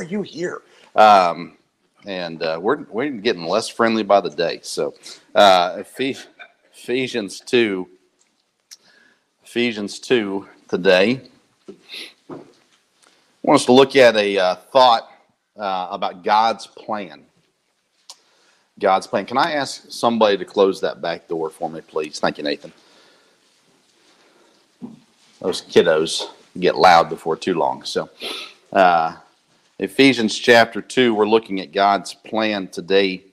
are you here? Um, and uh, we're, we're getting less friendly by the day. So, uh, Ephesians 2, Ephesians 2 today. I want us to look at a uh, thought uh, about God's plan. God's plan. Can I ask somebody to close that back door for me, please? Thank you, Nathan. Those kiddos get loud before too long. So, uh, Ephesians chapter 2, we're looking at God's plan today.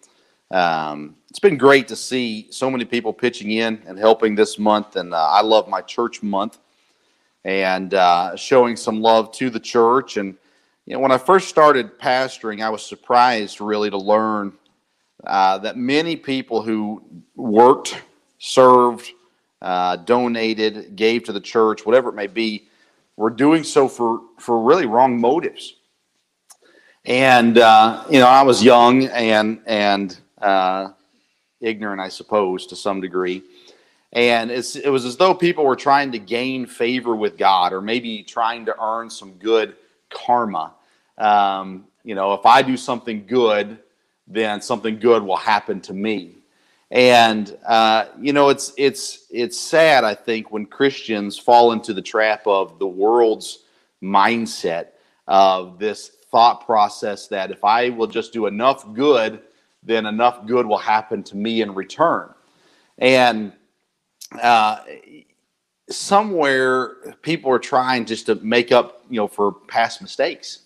Um, it's been great to see so many people pitching in and helping this month, and uh, I love my church month and uh, showing some love to the church. And you know, when I first started pastoring, I was surprised really to learn uh, that many people who worked, served, uh, donated, gave to the church, whatever it may be, were doing so for, for really wrong motives. And uh, you know, I was young and and uh, ignorant, I suppose, to some degree. And it was as though people were trying to gain favor with God, or maybe trying to earn some good karma. Um, you know, if I do something good, then something good will happen to me. And uh, you know, it's it's it's sad, I think, when Christians fall into the trap of the world's mindset of this thought process that if I will just do enough good, then enough good will happen to me in return. And uh, somewhere people are trying just to make up, you know, for past mistakes.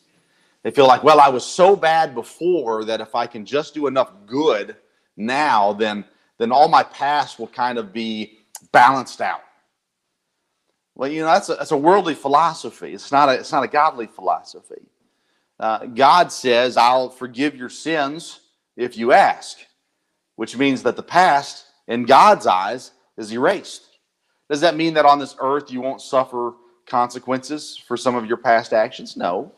They feel like, well, I was so bad before that if I can just do enough good now, then then all my past will kind of be balanced out. Well, you know, that's a, that's a worldly philosophy. It's not a, it's not a godly philosophy. Uh, God says, I'll forgive your sins if you ask, which means that the past, in God's eyes, is erased. Does that mean that on this earth you won't suffer consequences for some of your past actions? No.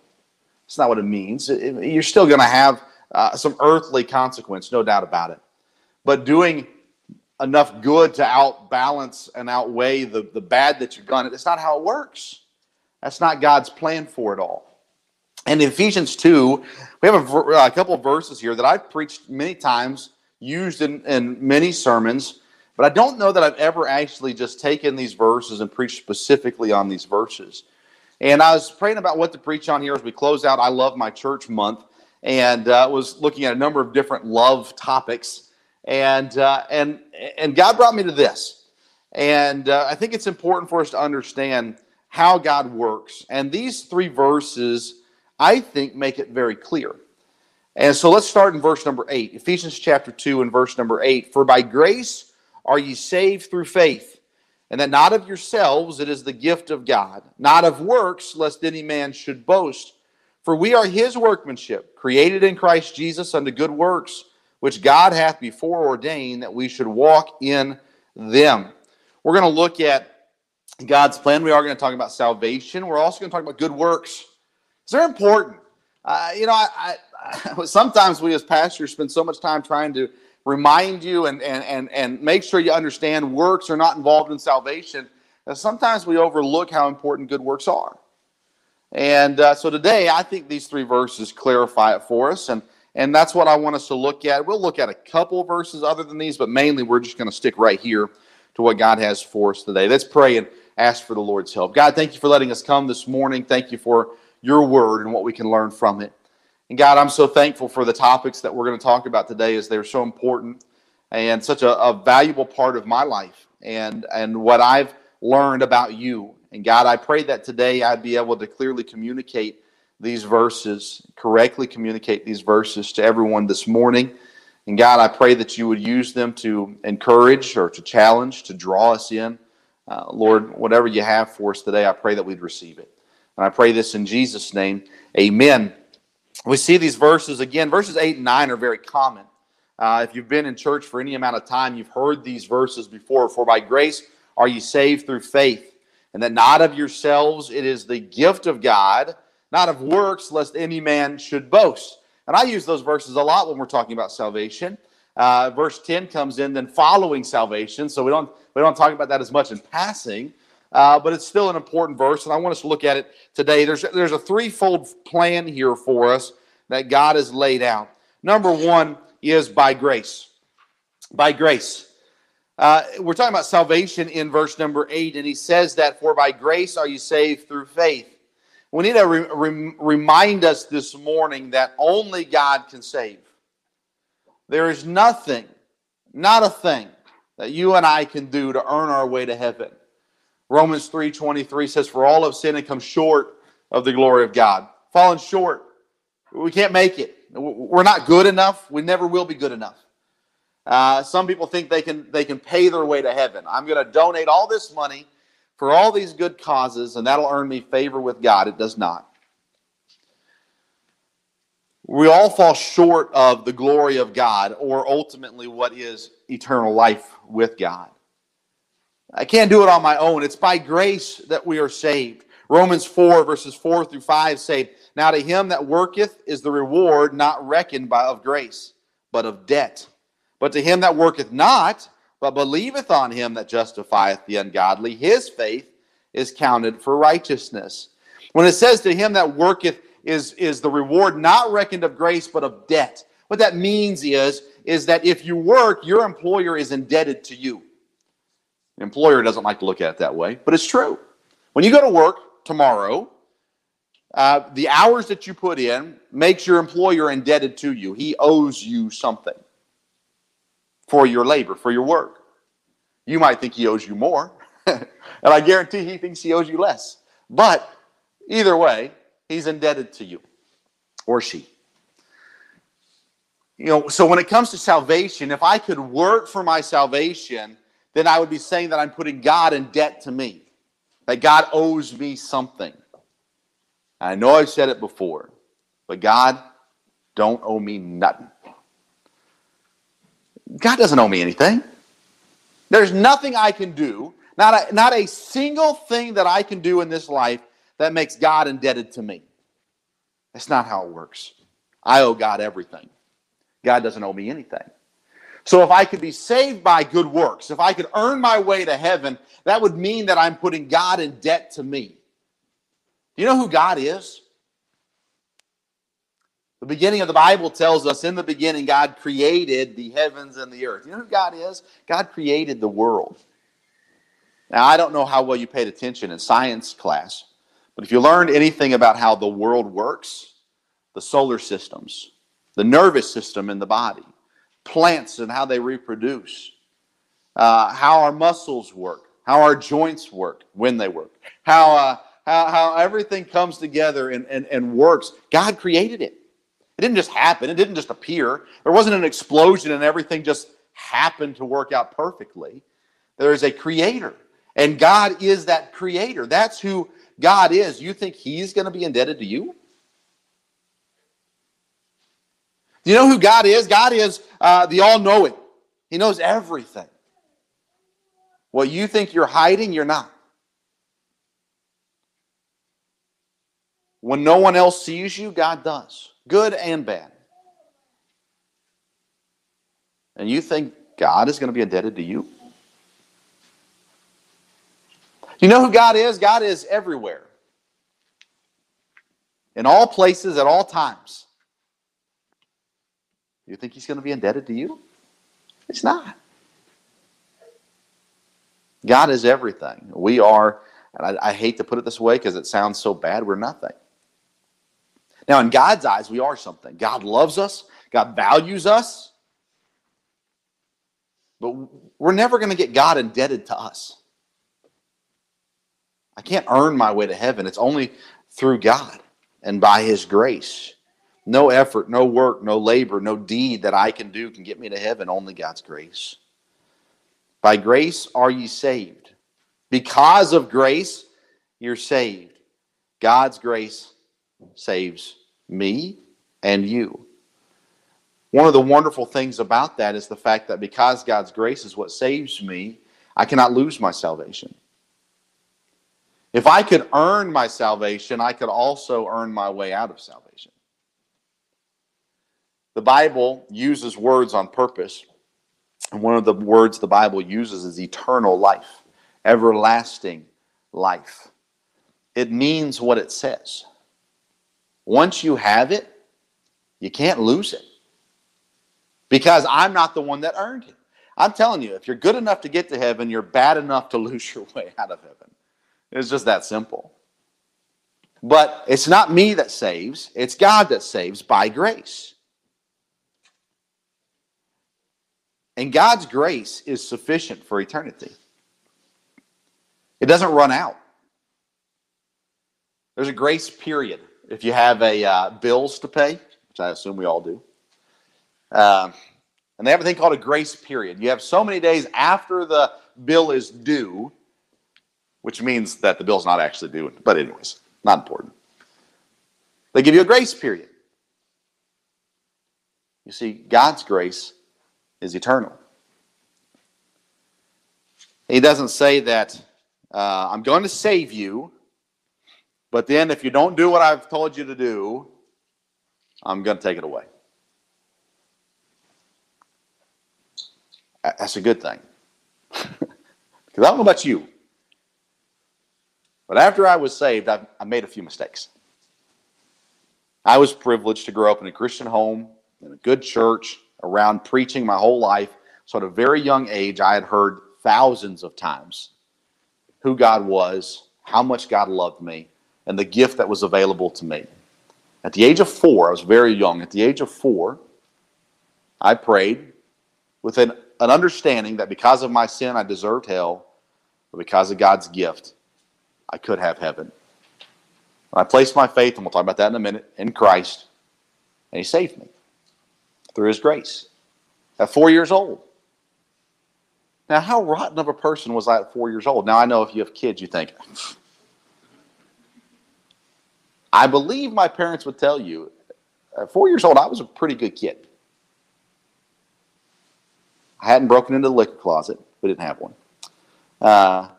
That's not what it means. You're still going to have uh, some earthly consequence, no doubt about it. But doing enough good to outbalance and outweigh the, the bad that you've done, it's not how it works. That's not God's plan for it all. And Ephesians 2, we have a, a couple of verses here that I've preached many times, used in, in many sermons, but I don't know that I've ever actually just taken these verses and preached specifically on these verses. And I was praying about what to preach on here as we close out I Love My Church month and uh, was looking at a number of different love topics. And, uh, and, and God brought me to this. And uh, I think it's important for us to understand how God works. And these three verses, I think, make it very clear. And so let's start in verse number eight, Ephesians chapter 2 and verse number 8. For by grace are ye saved through faith and that not of yourselves, it is the gift of God, not of works, lest any man should boast. For we are his workmanship, created in Christ Jesus unto good works, which God hath before ordained that we should walk in them. We're going to look at God's plan. We are going to talk about salvation. We're also going to talk about good works. They're important. Uh, you know, I, I, sometimes we as pastors spend so much time trying to remind you and, and, and, and make sure you understand works are not involved in salvation, sometimes we overlook how important good works are. And uh, so today, I think these three verses clarify it for us. And, and that's what I want us to look at. We'll look at a couple verses other than these, but mainly we're just going to stick right here to what God has for us today. Let's pray and ask for the Lord's help. God, thank you for letting us come this morning. Thank you for your word and what we can learn from it. And God, I'm so thankful for the topics that we're going to talk about today as they're so important and such a, a valuable part of my life and, and what I've learned about you. And God, I pray that today I'd be able to clearly communicate these verses, correctly communicate these verses to everyone this morning. And God, I pray that you would use them to encourage or to challenge, to draw us in. Uh, Lord, whatever you have for us today, I pray that we'd receive it. And I pray this in Jesus' name. Amen we see these verses again. Verses 8 and 9 are very common. Uh, if you've been in church for any amount of time, you've heard these verses before. For by grace are you saved through faith, and that not of yourselves, it is the gift of God, not of works, lest any man should boast. And I use those verses a lot when we're talking about salvation. Uh, verse 10 comes in, then following salvation. So we don't we don't talk about that as much in passing. Uh, but it's still an important verse, and I want us to look at it today. There's, there's a threefold plan here for us that God has laid out. Number one is by grace. By grace. Uh, we're talking about salvation in verse number eight, and he says that, For by grace are you saved through faith. We need to re- re- remind us this morning that only God can save. There is nothing, not a thing, that you and I can do to earn our way to heaven. Romans 3:23 says, "For all have sinned and come short of the glory of God." Fallen short. We can't make it. We're not good enough. We never will be good enough. Uh, some people think they can they can pay their way to heaven. I'm going to donate all this money for all these good causes, and that'll earn me favor with God. It does not. We all fall short of the glory of God, or ultimately what is eternal life with God. I can't do it on my own. It's by grace that we are saved. Romans 4, verses 4 through 5 say, Now to him that worketh is the reward not reckoned by of grace, but of debt. But to him that worketh not, but believeth on him that justifieth the ungodly, his faith is counted for righteousness. When it says to him that worketh is, is the reward not reckoned of grace, but of debt. What that means is, is that if you work, your employer is indebted to you. Employer doesn't like to look at it that way, but it's true. When you go to work tomorrow, uh, the hours that you put in makes your employer indebted to you. He owes you something for your labor, for your work. You might think he owes you more, and I guarantee he thinks he owes you less. But either way, he's indebted to you or she. You know, so when it comes to salvation, if I could work for my salvation, then I would be saying that I'm putting God in debt to me, that God owes me something. I know I've said it before, but God don't owe me nothing. God doesn't owe me anything. There's nothing I can do, not a, not a single thing that I can do in this life that makes God indebted to me. That's not how it works. I owe God everything. God doesn't owe me anything. So if I could be saved by good works, if I could earn my way to heaven, that would mean that I'm putting God in debt to me. Do you know who God is? The beginning of the Bible tells us in the beginning, God created the heavens and the earth. You know who God is? God created the world. Now, I don't know how well you paid attention in science class, but if you learned anything about how the world works, the solar systems, the nervous system in the body, plants and how they reproduce, uh, how our muscles work, how our joints work when they work, how, uh, how, how everything comes together and, and, and works. God created it. It didn't just happen, it didn't just appear. There wasn't an explosion and everything just happened to work out perfectly. There is a creator, and God is that creator. That's who God is. You think He's going to be indebted to you? Do you know who God is? God is uh, the all knowing, He knows everything. What you think you're hiding, you're not. When no one else sees you, God does good and bad. And you think God is going to be indebted to you? You know who God is? God is everywhere, in all places, at all times. You think He's going to be indebted to you? It's not. God is everything. We are, and I, I hate to put it this way because it sounds so bad, we're nothing. Now, in God's eyes, we are something. God loves us, God values us, but we're never going to get God indebted to us. I can't earn my way to heaven. It's only through God and by His grace. No effort, no work, no labor, no deed that I can do can get me to heaven, only God's grace. By grace are ye saved. Because of grace, you're saved. God's grace saves me and you. One of the wonderful things about that is the fact that because God's grace is what saves me, I cannot lose my salvation. If I could earn my salvation, I could also earn my way out of salvation. The Bible uses words on purpose. And one of the words the Bible uses is eternal life, everlasting life. It means what it says. Once you have it, you can't lose it. Because I'm not the one that earned it. I'm telling you, if you're good enough to get to heaven, you're bad enough to lose your way out of heaven. It's just that simple. But it's not me that saves, it's God that saves by grace. And God's grace is sufficient for eternity. It doesn't run out. There's a grace period. If you have a uh, bills to pay, which I assume we all do, uh, and they have a thing called a grace period. You have so many days after the bill is due, which means that the bill's not actually due. But anyways, not important. They give you a grace period. You see, God's grace is eternal. He doesn't say that uh, I'm going to save you, but then if you don't do what I've told you to do, I'm going to take it away. That's a good thing. Because I don't know about you, but after I was saved, I, I made a few mistakes. I was privileged to grow up in a Christian home, in a good church, around preaching my whole life. So at a very young age, I had heard thousands of times who God was, how much God loved me, and the gift that was available to me. At the age of four, I was very young. At the age of four, I prayed with an, an understanding that because of my sin, I deserved hell, but because of God's gift, I could have heaven. I placed my faith, and we'll talk about that in a minute, in Christ, and He saved me through His grace at four years old. Now, how rotten of a person was I at four years old? Now, I know if you have kids, you think, I believe my parents would tell you at four years old, I was a pretty good kid. I hadn't broken into the liquor closet. We didn't have one. Uh,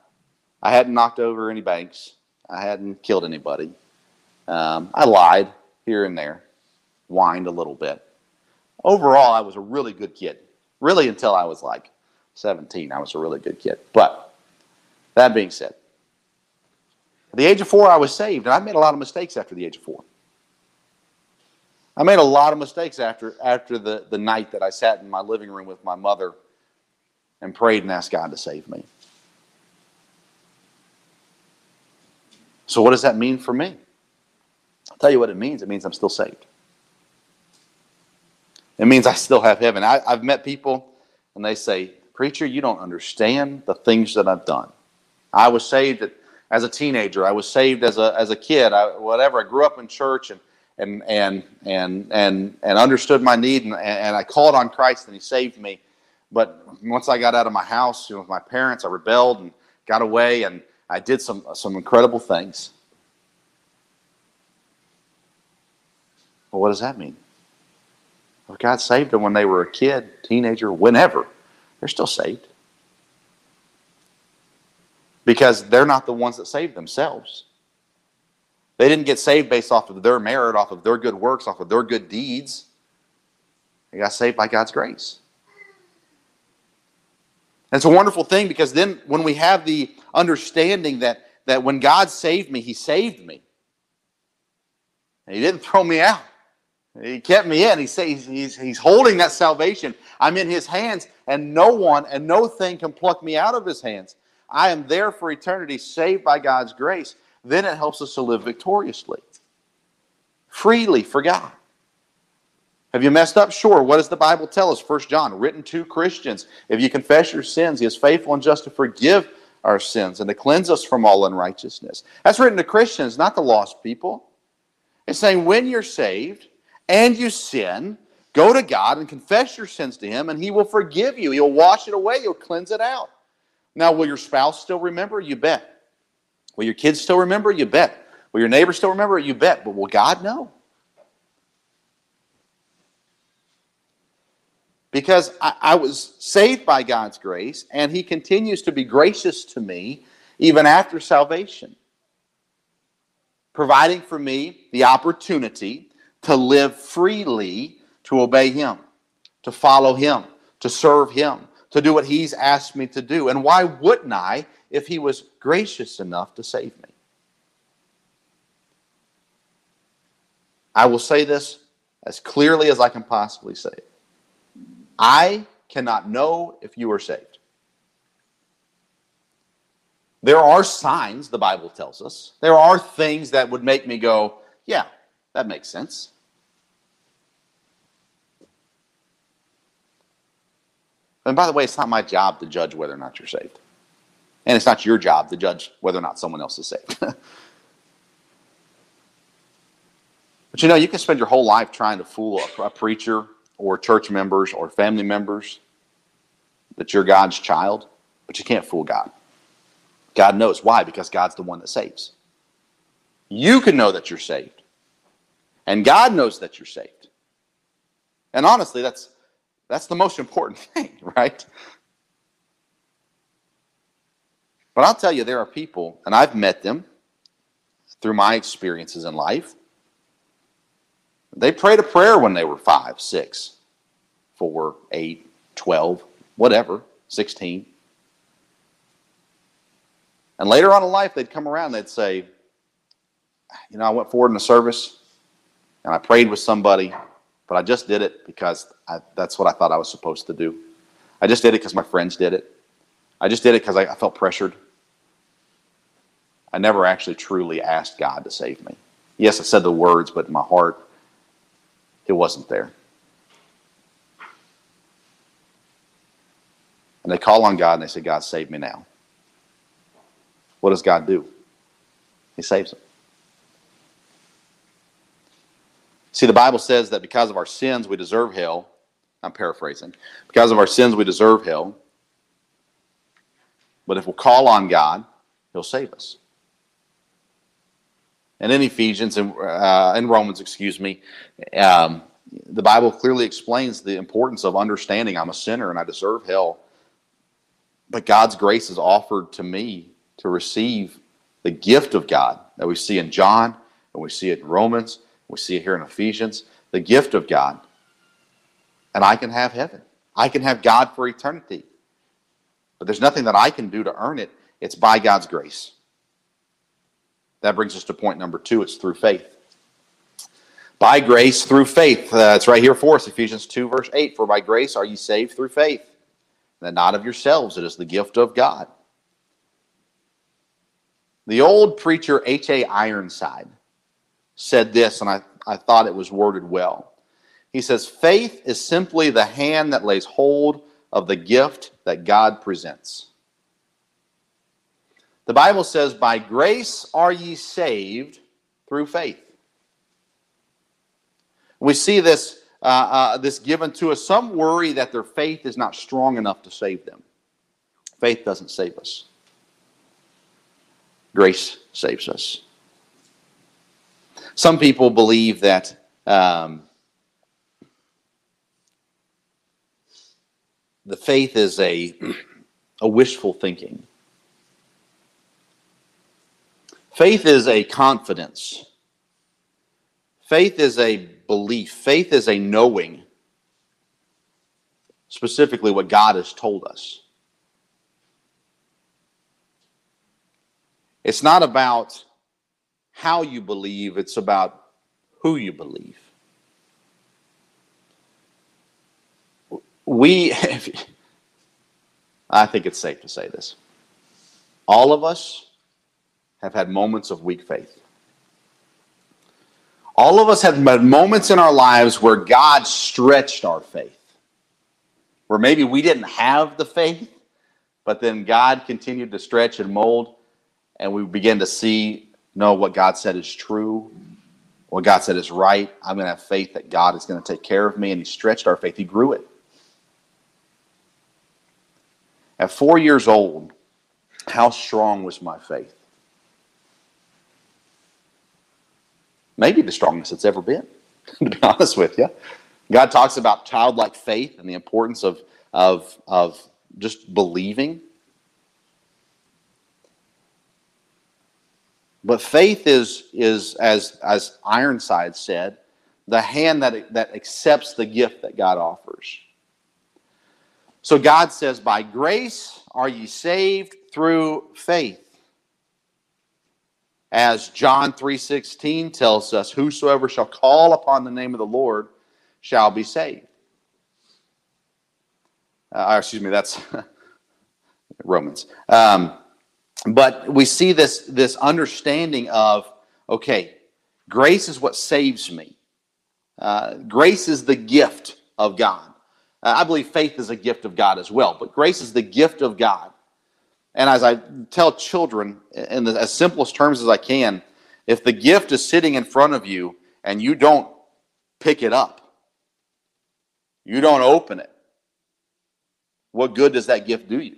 I hadn't knocked over any banks. I hadn't killed anybody. Um, I lied here and there, whined a little bit. Overall, I was a really good kid. Really, until I was like 17, I was a really good kid. But that being said, at the age of four, I was saved, and I made a lot of mistakes after the age of four. I made a lot of mistakes after, after the, the night that I sat in my living room with my mother and prayed and asked God to save me. So, what does that mean for me? I'll tell you what it means. It means I'm still saved. It means I still have heaven. I, have met people and they say, Preacher, you don't understand the things that I've done. I was saved as a teenager. I was saved as a, as a kid. I, whatever. I grew up in church and, and, and, and, and, and understood my need and, and I called on Christ and He saved me. But once I got out of my house you know, with my parents, I rebelled and got away and I did some, some incredible things. Well, what does that mean? God saved them when they were a kid, teenager, whenever, they're still saved. Because they're not the ones that saved themselves. They didn't get saved based off of their merit, off of their good works, off of their good deeds. They got saved by God's grace. And it's a wonderful thing because then when we have the understanding that, that when God saved me, He saved me. And He didn't throw me out. He kept me in. He says he's, he's holding that salvation. I'm in his hands, and no one and no thing can pluck me out of his hands. I am there for eternity, saved by God's grace. Then it helps us to live victoriously, freely for God. Have you messed up? Sure. What does the Bible tell us? First John, written to Christians. If you confess your sins, he is faithful and just to forgive our sins and to cleanse us from all unrighteousness. That's written to Christians, not the lost people. It's saying when you're saved, and you sin, go to God and confess your sins to Him, and He will forgive you. He'll wash it away, He'll cleanse it out. Now, will your spouse still remember? You bet. Will your kids still remember? You bet. Will your neighbor still remember? You bet. But will God know? Because I, I was saved by God's grace, and He continues to be gracious to me even after salvation, providing for me the opportunity to live freely to obey Him, to follow Him, to serve Him, to do what He's asked me to do. And why wouldn't I if he was gracious enough to save me. I will say this as clearly as I can possibly say it. I cannot know if you are saved. There are signs, the Bible tells us. There are things that would make me go, yeah, that makes sense. And by the way, it's not my job to judge whether or not you're saved. And it's not your job to judge whether or not someone else is saved. but you know, you can spend your whole life trying to fool a, a preacher or church members or family members that you're God's child, but you can't fool God. God knows. Why? Because God's the one that saves. You can know that you're saved. And God knows that you're saved. And honestly, that's that's the most important thing, right? But I'll tell you, there are people, and I've met them through my experiences in life. They prayed a prayer when they were five, six, four, eight, twelve, whatever, 16. And later on in life, they'd come around, they'd say, You know, I went forward in the service and I prayed with somebody, but I just did it because I, that's what I thought I was supposed to do. I just did it because my friends did it. I just did it because I, I felt pressured. I never actually truly asked God to save me. Yes, I said the words, but in my heart, it wasn't there. And they call on God and they say, God, save me now. What does God do? He saves them. See, the Bible says that because of our sins, we deserve hell. I'm paraphrasing. Because of our sins, we deserve hell. But if we'll call on God, He'll save us. And in Ephesians and uh, in Romans, excuse me, um, the Bible clearly explains the importance of understanding I'm a sinner and I deserve hell. But God's grace is offered to me to receive the gift of God that we see in John and we see it in Romans we see it here in Ephesians the gift of God. And I can have heaven. I can have God for eternity. But there's nothing that I can do to earn it, it's by God's grace. That brings us to point number two it's through faith. By grace through faith. Uh, it's right here for us, Ephesians 2, verse 8. For by grace are ye saved through faith, and not of yourselves. It is the gift of God. The old preacher H.A. Ironside said this, and I, I thought it was worded well. He says, Faith is simply the hand that lays hold of the gift that God presents. The Bible says, By grace are ye saved through faith. We see this, uh, uh, this given to us. Some worry that their faith is not strong enough to save them. Faith doesn't save us, grace saves us. Some people believe that um, the faith is a, a wishful thinking. Faith is a confidence. Faith is a belief. Faith is a knowing specifically what God has told us. It's not about how you believe, it's about who you believe. We, I think it's safe to say this. All of us have had moments of weak faith. All of us have had moments in our lives where God stretched our faith, where maybe we didn't have the faith, but then God continued to stretch and mold, and we began to see know what God said is true, what God said is right. I'm going to have faith that God is going to take care of me. And He stretched our faith, He grew it. At four years old, how strong was my faith? Maybe the strongest it's ever been, to be honest with you. God talks about childlike faith and the importance of, of, of just believing But faith is, is as, as Ironside said, the hand that, that accepts the gift that God offers. So God says, By grace are ye saved through faith. As John 3:16 tells us, whosoever shall call upon the name of the Lord shall be saved. Uh, excuse me, that's Romans. Um, but we see this, this understanding of, okay, grace is what saves me. Uh, grace is the gift of God. Uh, I believe faith is a gift of God as well, but grace is the gift of God. And as I tell children in the, as simplest terms as I can, if the gift is sitting in front of you and you don't pick it up, you don't open it, what good does that gift do you?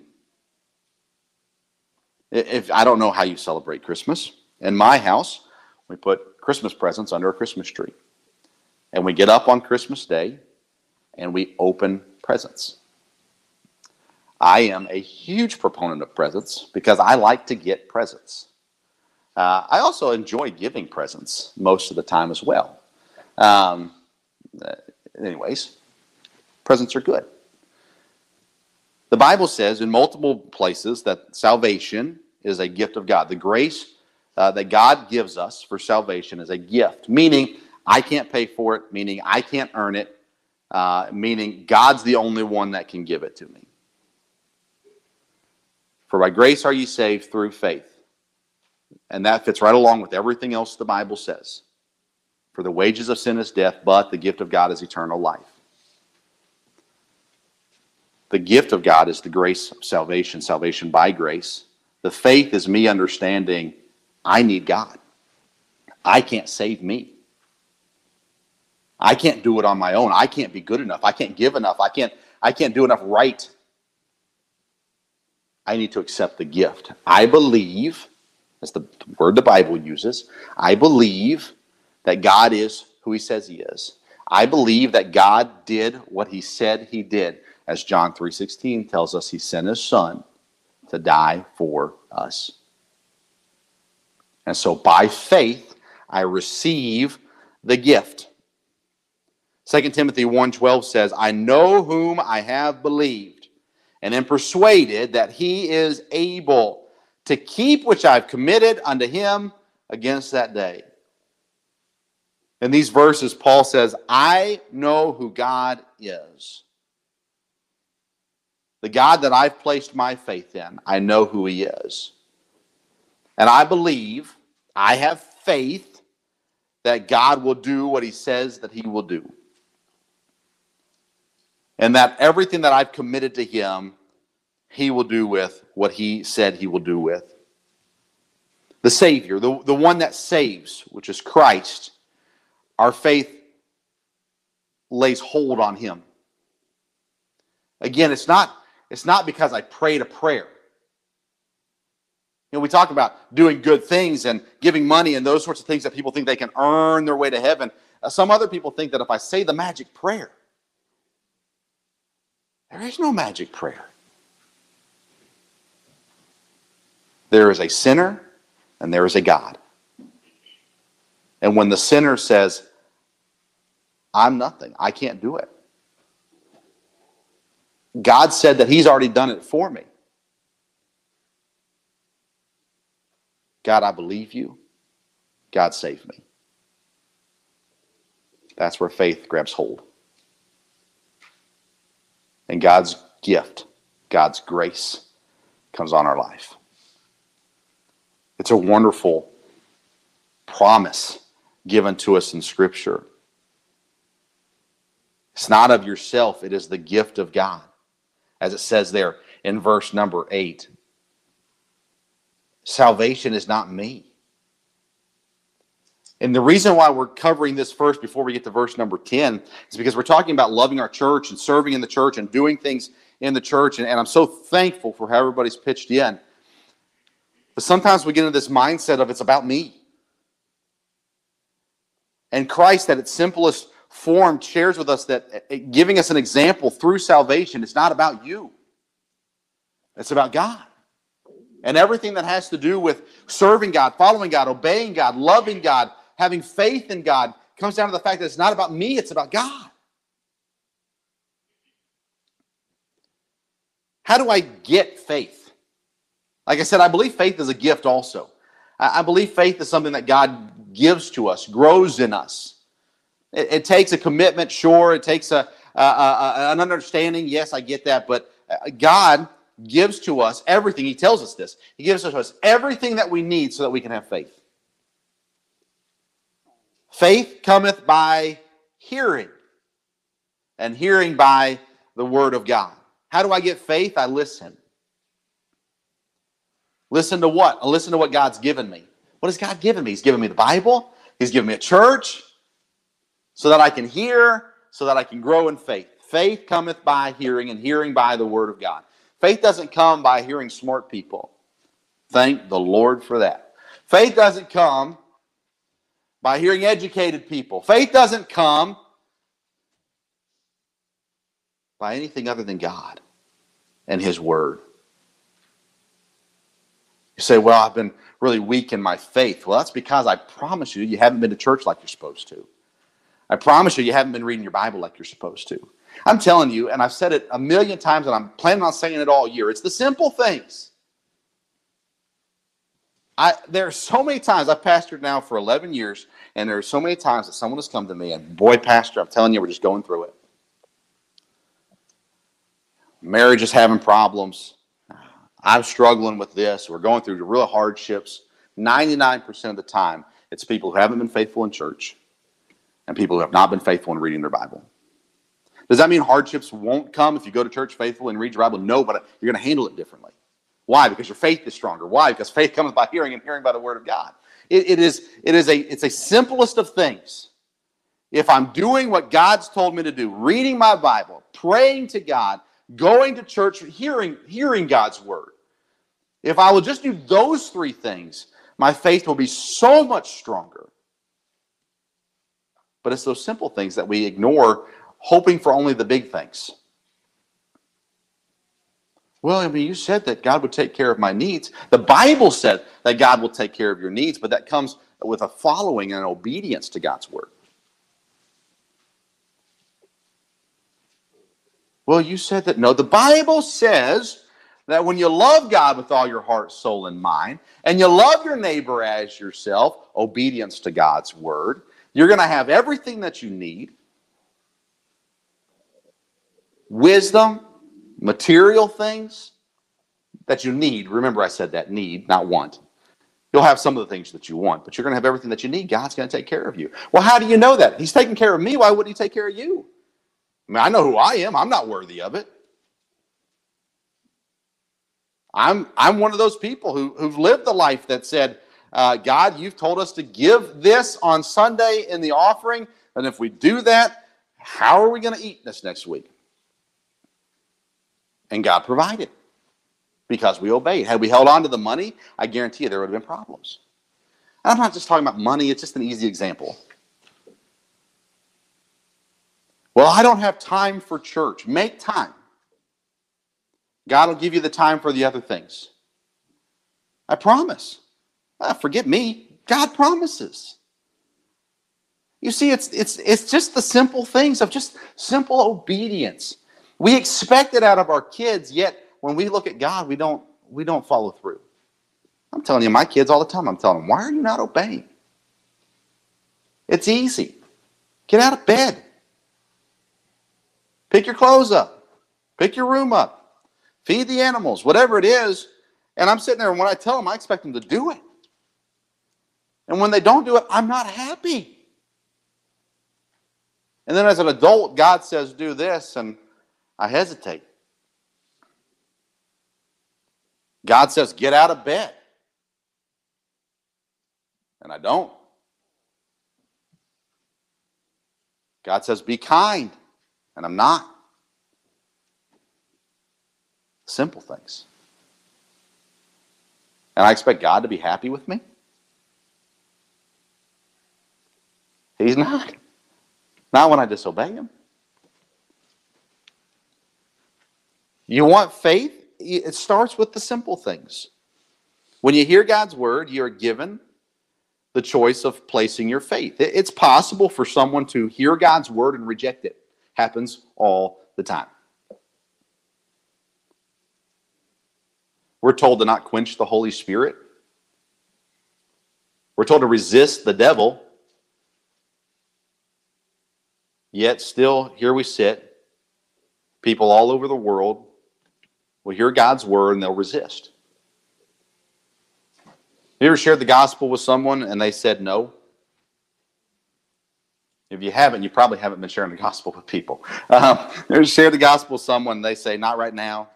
If I don't know how you celebrate Christmas, in my house, we put Christmas presents under a Christmas tree. And we get up on Christmas Day and we open presents. I am a huge proponent of presents because I like to get presents. Uh, I also enjoy giving presents most of the time as well. Um, uh, anyways, presents are good. The Bible says in multiple places that salvation is a gift of God. The grace uh, that God gives us for salvation is a gift, meaning I can't pay for it, meaning I can't earn it, uh, meaning God's the only one that can give it to me. For by grace are you saved through faith. And that fits right along with everything else the Bible says. For the wages of sin is death, but the gift of God is eternal life. The gift of God is the grace of salvation, salvation by grace. The faith is me understanding I need God. I can't save me. I can't do it on my own. I can't be good enough. I can't give enough. I can't I can't do enough right. I need to accept the gift. I believe, that's the word the Bible uses, I believe that God is who he says he is. I believe that God did what he said he did as John 3:16 tells us he sent his son to die for us. And so by faith I receive the gift. 2 Timothy 1:12 says, "I know whom I have believed, and am persuaded that he is able to keep which I've committed unto him against that day." In these verses Paul says, "I know who God is." The God that I've placed my faith in, I know who He is. And I believe, I have faith that God will do what He says that He will do. And that everything that I've committed to Him, He will do with what He said He will do with. The Savior, the, the one that saves, which is Christ, our faith lays hold on Him. Again, it's not it's not because I prayed a prayer. You know, we talk about doing good things and giving money and those sorts of things that people think they can earn their way to heaven. Uh, some other people think that if I say the magic prayer, there is no magic prayer. There is a sinner and there is a God. And when the sinner says, I'm nothing, I can't do it, God said that He's already done it for me. God, I believe you. God, save me. That's where faith grabs hold. And God's gift, God's grace, comes on our life. It's a wonderful promise given to us in Scripture. It's not of yourself, it is the gift of God as it says there in verse number 8. Salvation is not me. And the reason why we're covering this first before we get to verse number 10 is because we're talking about loving our church and serving in the church and doing things in the church. And, and I'm so thankful for how everybody's pitched in. But sometimes we get into this mindset of it's about me. And Christ, at its simplest form shares with us that uh, uh, giving us an example through salvation is not about you, it's about God. And everything that has to do with serving God, following God, obeying God, loving God, having faith in God comes down to the fact that it's not about me, it's about God. How do I get faith? Like I said, I believe faith is a gift also. I believe faith is something that God gives to us, grows in us. It, it takes a commitment, sure. It takes a, a, a, an understanding. Yes, I get that. But uh, God gives to us everything. He tells us this. He gives to us everything that we need so that we can have faith. Faith cometh by hearing, and hearing by the word of God. How do I get faith? I listen. Listen to what? I listen to what God's given me. What has God given me? He's given me the Bible. He's given me a church so that I can hear, so that I can grow in faith. Faith cometh by hearing, and hearing by the word of God. Faith doesn't come by hearing smart people. Thank the Lord for that. Faith doesn't come by hearing educated people. Faith doesn't come by anything other than God and His Word. You say, Well, I've been really weak in my faith. Well, that's because I promise you, you haven't been to church like you're supposed to. I promise you, you haven't been reading your Bible like you're supposed to. I'm telling you, and I've said it a million times, and I'm planning on saying it all year. It's the simple things. I there are so many times I've pastored now for 11 years, and there are so many times that someone has come to me and, boy, pastor, I'm telling you, we're just going through it. Marriage is having problems. I'm struggling with this. We're going through real hardships. 99% of the time, it's people who haven't been faithful in church and people who have not been faithful in reading their Bible. Does that mean hardships won't come if you go to church faithful and read your Bible? No, but you're going to handle it differently. Why? Because your faith is stronger. Why? Because faith comes by hearing and hearing by the word of God. It, it is, it is a, it's a simplest of things. If I'm doing what God's told me to do, reading my Bible, praying to God, going to church, hearing, hearing God's word, if I will just do those three things, my faith will be so much stronger. But it's those simple things that we ignore, hoping for only the big things. Well, I mean, you said that God would take care of my needs. The Bible said that God will take care of your needs, but that comes with a following and obedience to God's word. Well, you said that. No, the Bible says that when you love God with all your heart, soul, and mind, and you love your neighbor as yourself, obedience to God's word, you're going to have everything that you need wisdom, material things that you need. Remember, I said that need, not want. You'll have some of the things that you want, but you're going to have everything that you need. God's going to take care of you. Well, how do you know that? He's taking care of me. Why wouldn't He take care of you? I mean, I know who I am. I'm not worthy of it. I'm, I'm one of those people who, who've lived the life that said, uh, God, you've told us to give this on Sunday in the offering. And if we do that, how are we going to eat this next week? And God provided because we obeyed. Had we held on to the money, I guarantee you there would have been problems. And I'm not just talking about money, it's just an easy example. Well, I don't have time for church. Make time. God will give you the time for the other things. I promise. Ah, forget me. God promises. You see, it's, it's, it's just the simple things of just simple obedience. We expect it out of our kids, yet when we look at God, we don't we don't follow through. I'm telling you, my kids all the time, I'm telling them, why are you not obeying? It's easy. Get out of bed. Pick your clothes up. Pick your room up. Feed the animals, whatever it is. And I'm sitting there, and when I tell them, I expect them to do it. And when they don't do it, I'm not happy. And then as an adult, God says, do this, and I hesitate. God says, get out of bed. And I don't. God says, be kind. And I'm not. Simple things. And I expect God to be happy with me? He's not. Not when I disobey Him. You want faith? It starts with the simple things. When you hear God's word, you're given the choice of placing your faith. It's possible for someone to hear God's word and reject it. Happens all the time. We're told to not quench the Holy Spirit. We're told to resist the devil. Yet still, here we sit. People all over the world will hear God's word and they'll resist. Have You ever shared the gospel with someone and they said no? If you haven't, you probably haven't been sharing the gospel with people. Um, ever the gospel with someone they say, not right now,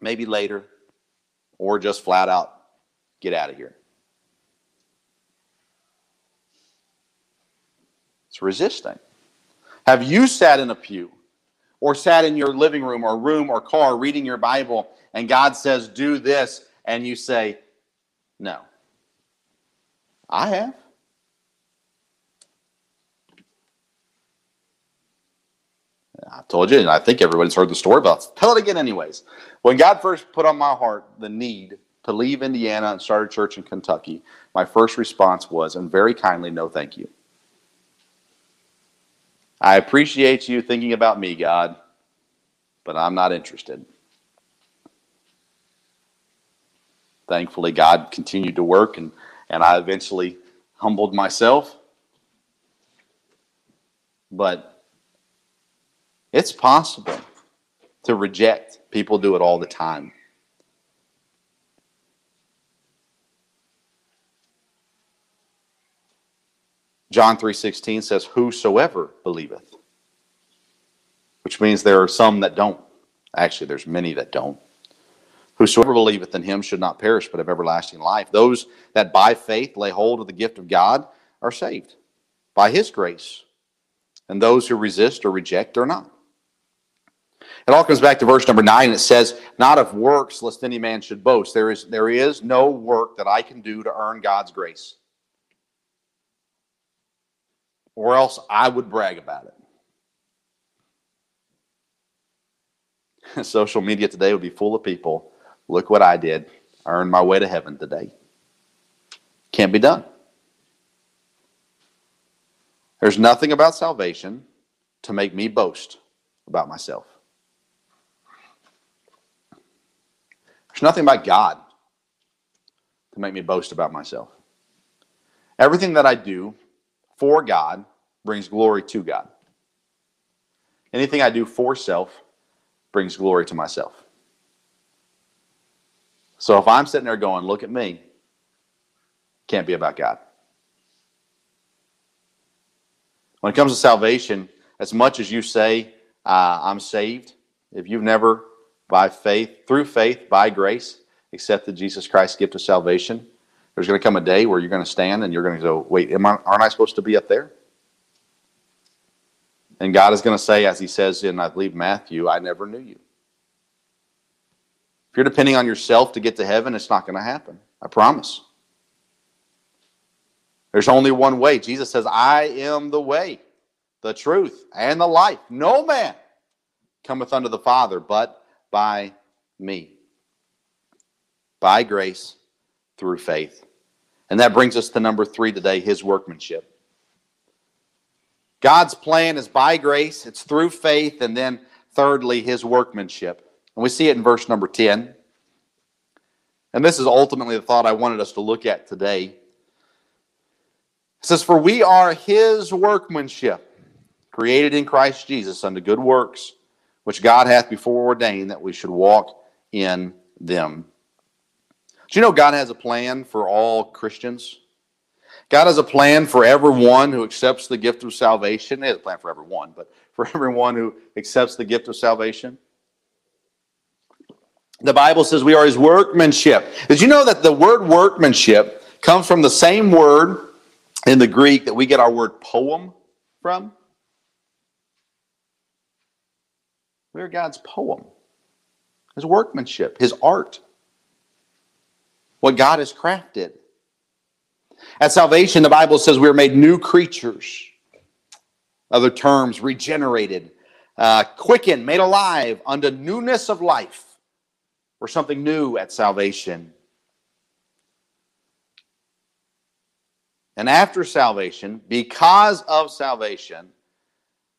maybe later, or just flat out, get out of here. It's resisting. Have you sat in a pew or sat in your living room or room or car reading your Bible and God says, do this, and you say, no? I have. I told you, and I think everybody's heard the story, but tell it again anyways. When God first put on my heart the need to leave Indiana and start a church in Kentucky, my first response was, and very kindly, no thank you. I appreciate you thinking about me, God, but I'm not interested. Thankfully, God continued to work and and I eventually humbled myself. But it's possible to reject. People do it all the time. John 3:16 says whosoever believeth which means there are some that don't actually there's many that don't Whosoever believeth in him should not perish, but have everlasting life. Those that by faith lay hold of the gift of God are saved by his grace. And those who resist or reject are not. It all comes back to verse number nine. It says, Not of works, lest any man should boast. There is, there is no work that I can do to earn God's grace. Or else I would brag about it. Social media today would be full of people Look what I did. I earned my way to heaven today. Can't be done. There's nothing about salvation to make me boast about myself. There's nothing about God to make me boast about myself. Everything that I do for God brings glory to God. Anything I do for self brings glory to myself. So if I'm sitting there going, look at me, can't be about God. When it comes to salvation, as much as you say, uh, I'm saved, if you've never, by faith, through faith, by grace, accepted Jesus Christ's gift of salvation, there's going to come a day where you're going to stand and you're going to go, wait, am I, aren't I supposed to be up there? And God is going to say, as he says in, I believe, Matthew, I never knew you. If you're depending on yourself to get to heaven, it's not going to happen. I promise. There's only one way. Jesus says, I am the way, the truth, and the life. No man cometh unto the Father but by me. By grace through faith. And that brings us to number three today his workmanship. God's plan is by grace, it's through faith, and then thirdly, his workmanship. And we see it in verse number 10. And this is ultimately the thought I wanted us to look at today. It says, For we are his workmanship, created in Christ Jesus unto good works, which God hath before ordained that we should walk in them. Do you know God has a plan for all Christians? God has a plan for everyone who accepts the gift of salvation. He has a plan for everyone, but for everyone who accepts the gift of salvation. The Bible says we are his workmanship. Did you know that the word workmanship comes from the same word in the Greek that we get our word poem from? We are God's poem, his workmanship, his art, what God has crafted. At salvation, the Bible says we are made new creatures. Other terms, regenerated, uh, quickened, made alive unto newness of life or something new at salvation. And after salvation, because of salvation,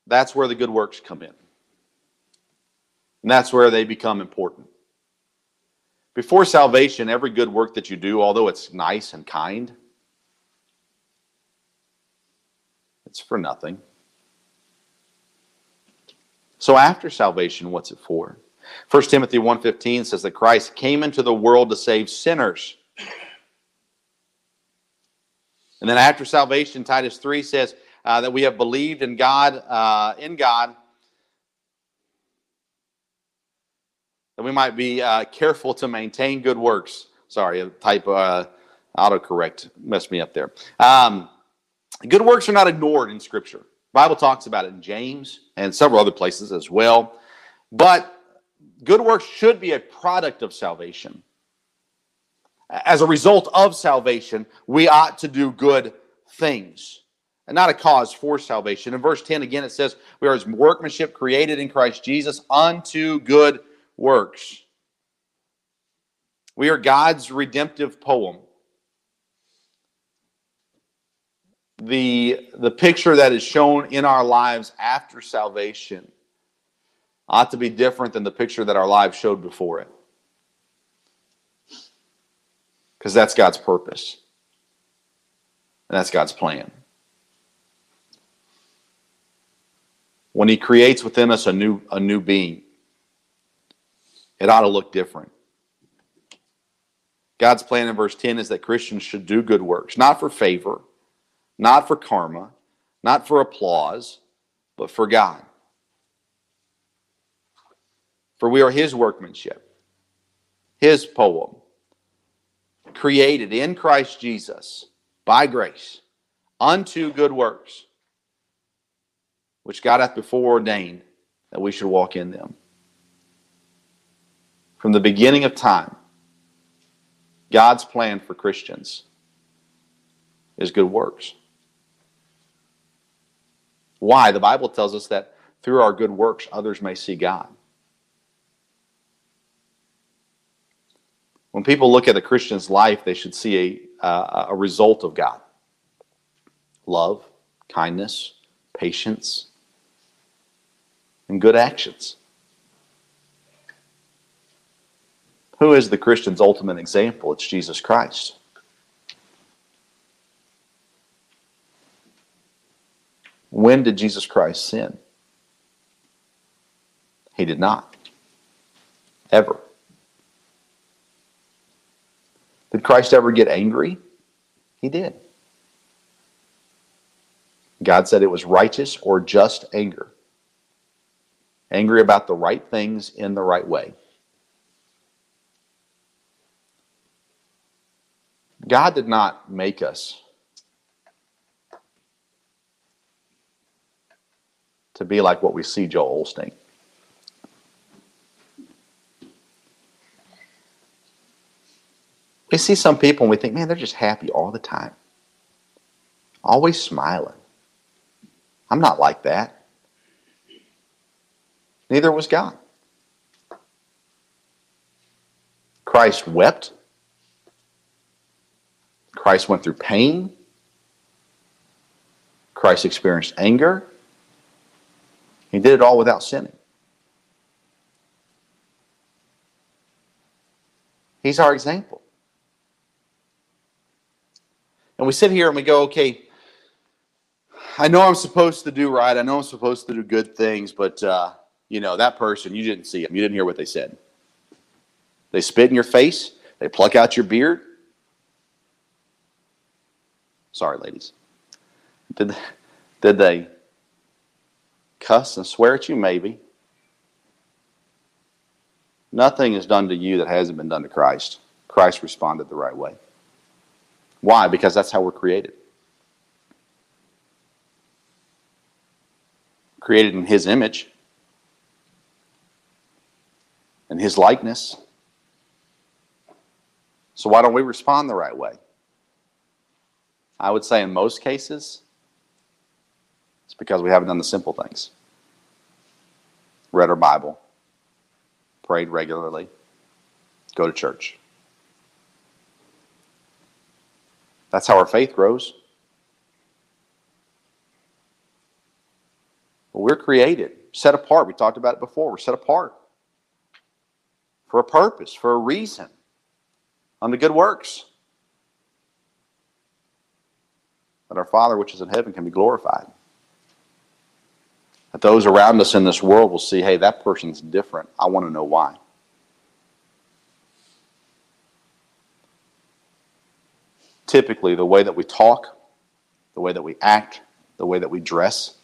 that's where the good works come in. And that's where they become important. Before salvation, every good work that you do, although it's nice and kind, it's for nothing. So after salvation, what's it for? 1 Timothy 1:15 says that Christ came into the world to save sinners. And then after salvation, Titus 3 says uh, that we have believed in God, uh, in God, that we might be uh, careful to maintain good works. Sorry, type uh, autocorrect messed me up there. Um, good works are not ignored in Scripture. The Bible talks about it in James and several other places as well. But good works should be a product of salvation as a result of salvation, we ought to do good things and not a cause for salvation. In verse 10, again, it says, We are his workmanship created in Christ Jesus unto good works. We are God's redemptive poem. The, the picture that is shown in our lives after salvation ought to be different than the picture that our lives showed before it because that's God's purpose. And that's God's plan. When he creates within us a new a new being, it ought to look different. God's plan in verse 10 is that Christians should do good works, not for favor, not for karma, not for applause, but for God. For we are his workmanship, his poem, created in Christ Jesus by grace unto good works, which God hath before ordained that we should walk in them. From the beginning of time, God's plan for Christians is good works. Why? The Bible tells us that through our good works, others may see God. When people look at a Christian's life, they should see a, uh, a result of God love, kindness, patience, and good actions. Who is the Christian's ultimate example? It's Jesus Christ. When did Jesus Christ sin? He did not. Ever. Did Christ ever get angry? He did. God said it was righteous or just anger. Angry about the right things in the right way. God did not make us to be like what we see Joel Osteen. We see some people and we think, man, they're just happy all the time, always smiling. I'm not like that. Neither was God. Christ wept. Christ went through pain. Christ experienced anger. He did it all without sinning. He's our example. And we sit here and we go, okay, I know I'm supposed to do right. I know I'm supposed to do good things, but, uh, you know, that person, you didn't see them. You didn't hear what they said. They spit in your face. They pluck out your beard. Sorry, ladies. Did, did they cuss and swear at you? Maybe. Nothing is done to you that hasn't been done to Christ. Christ responded the right way. Why? Because that's how we're created. Created in His image and His likeness. So why don't we respond the right way? I would say in most cases, it's because we haven't done the simple things. Read our Bible, prayed regularly, go to church. That's how our faith grows. We're created, set apart. We talked about it before. We're set apart for a purpose, for a reason. on the good works. That our Father which is in heaven can be glorified. That those around us in this world will see, hey, that person's different. I want to know why. Typically, the way that we talk, the way that we act, the way that we dress,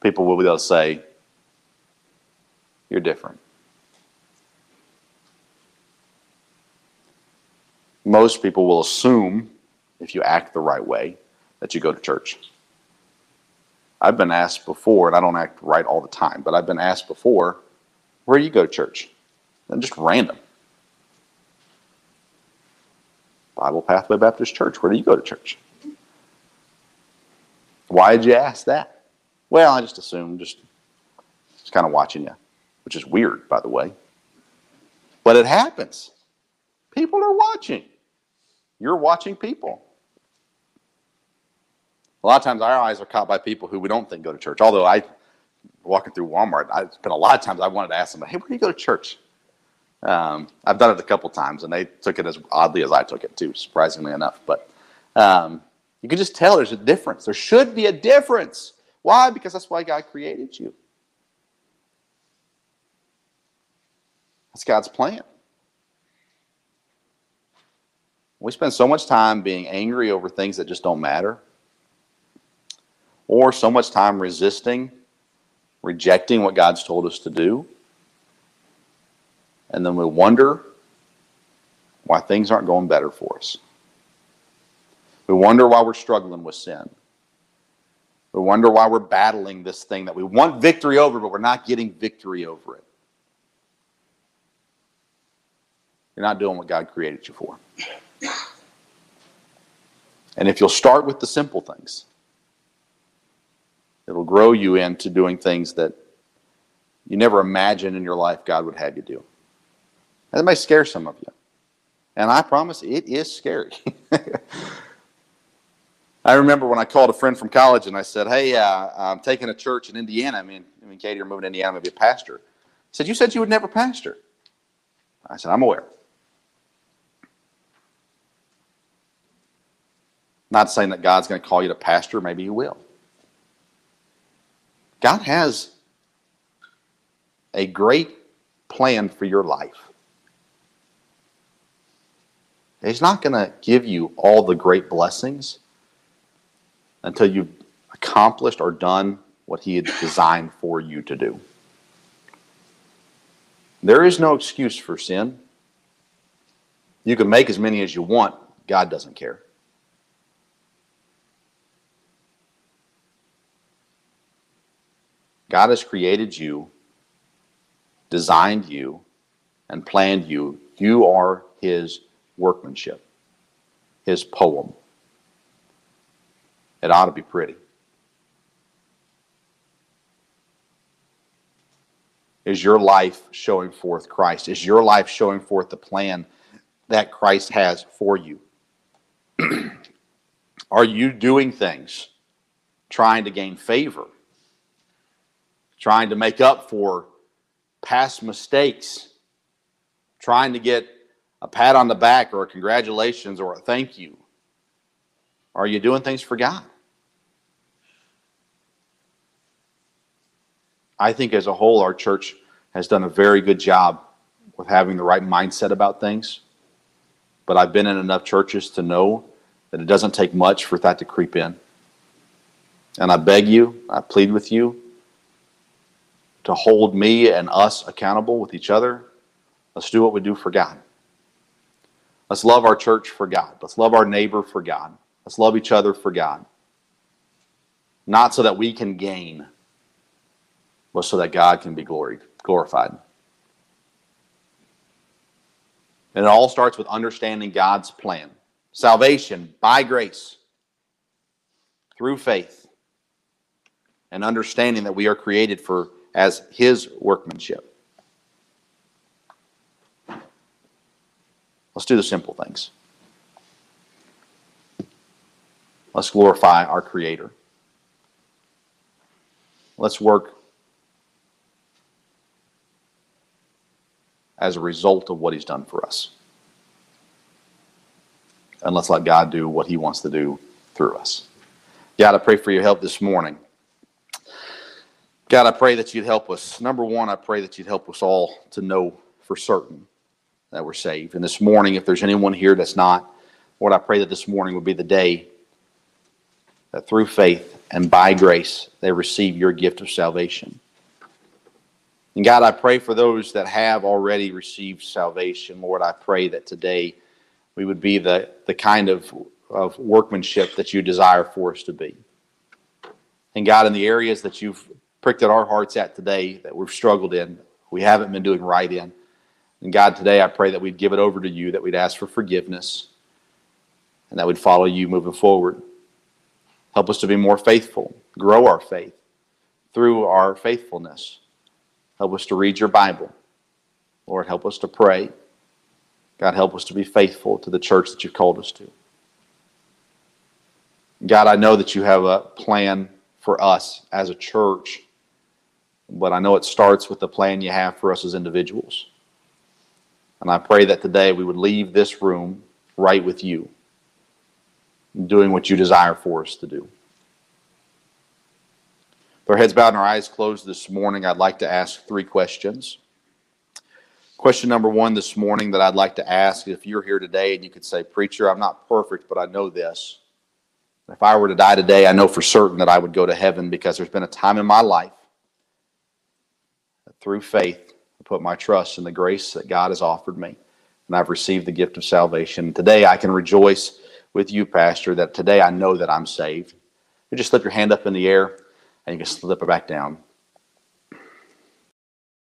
people will be able to say, You're different. Most people will assume, if you act the right way, that you go to church. I've been asked before, and I don't act right all the time, but I've been asked before, where do you go to church? And just random. Bible Pathway Baptist Church. Where do you go to church? Why did you ask that? Well, I just assumed, just, just kind of watching you, which is weird, by the way. But it happens. People are watching. You're watching people. A lot of times our eyes are caught by people who we don't think go to church. Although I, walking through Walmart, I spent a lot of times I wanted to ask them, hey, where do you go to church? Um, I've done it a couple times, and they took it as oddly as I took it too, surprisingly enough. But um, you can just tell there's a difference. There should be a difference. Why? Because that's why God created you. That's God's plan. We spend so much time being angry over things that just don't matter or so much time resisting, rejecting what God's told us to do. And then we wonder why things aren't going better for us. We wonder why we're struggling with sin. We wonder why we're battling this thing that we want victory over, but we're not getting victory over it. You're not doing what God created you for. And if you'll start with the simple things, It'll grow you into doing things that you never imagined in your life God would have you do. And that may scare some of you. And I promise it is scary. I remember when I called a friend from college and I said, Hey, uh, I'm taking a church in Indiana. I mean, I mean, Katie, you're moving to Indiana, to be a pastor. He said, You said you would never pastor. I said, I'm aware. Not saying that God's going to call you to pastor, maybe He will. God has a great plan for your life. He's not going to give you all the great blessings until you've accomplished or done what He had designed for you to do. There is no excuse for sin. You can make as many as you want, God doesn't care. God has created you, designed you, and planned you. You are His workmanship, His poem. It ought to be pretty. Is your life showing forth Christ? Is your life showing forth the plan that Christ has for you? Are you doing things trying to gain favor? Trying to make up for past mistakes, trying to get a pat on the back or a congratulations or a thank you? Are you doing things for God? I think as a whole, our church has done a very good job with having the right mindset about things. But I've been in enough churches to know that it doesn't take much for that to creep in. And I beg you, I plead with you, to hold me and us accountable with each other. Let's do what we do for God. Let's love our church for God. Let's love our neighbor for God. Let's love each other for God. Not so that we can gain, but so that God can be gloried, glorified. And it all starts with understanding God's plan. Salvation by grace through faith and understanding that we are created for as his workmanship. Let's do the simple things. Let's glorify our Creator. Let's work as a result of what He's done for us. and let's let God do what He wants to do through us. God, I pray for your help this morning. God, I pray that you'd help us. Number one, I pray that you'd help us all to know for certain that we're saved. And this morning, if there's anyone here that's not, Lord, I pray that this morning would be the day that through faith and by grace they receive your gift of salvation. And God, I pray for those that have already received salvation. Lord, I pray that today we would be the, the kind of, of workmanship that you desire for us to be. And God, in the areas that you've pricked at our hearts at today that we've struggled in, we haven't been doing right in. And God, today I pray that we'd give it over to you, that we'd ask for forgiveness, and that we'd follow you moving forward. Help us to be more faithful, grow our faith through our faithfulness. Help us to read your Bible. Lord, help us to pray. God, help us to be faithful to the church that you've called us to. God, I know that you have a plan for us as a church, but I know it starts with the plan you have for us as individuals. And I pray that today we would leave this room right with you, doing what you desire for us to do. With our heads bowed and our eyes closed this morning, I'd like to ask three questions. Question number one this morning that I'd like to ask if you're here today and you could say, Preacher, I'm not perfect, but I know this. If I were to die today, I know for certain that I would go to heaven because there's been a time in my life through faith, I put my trust in the grace that God has offered me, and I've received the gift of salvation. Today, I can rejoice with you, Pastor, that today I know that I'm saved. You just slip your hand up in the air and you can slip it back down.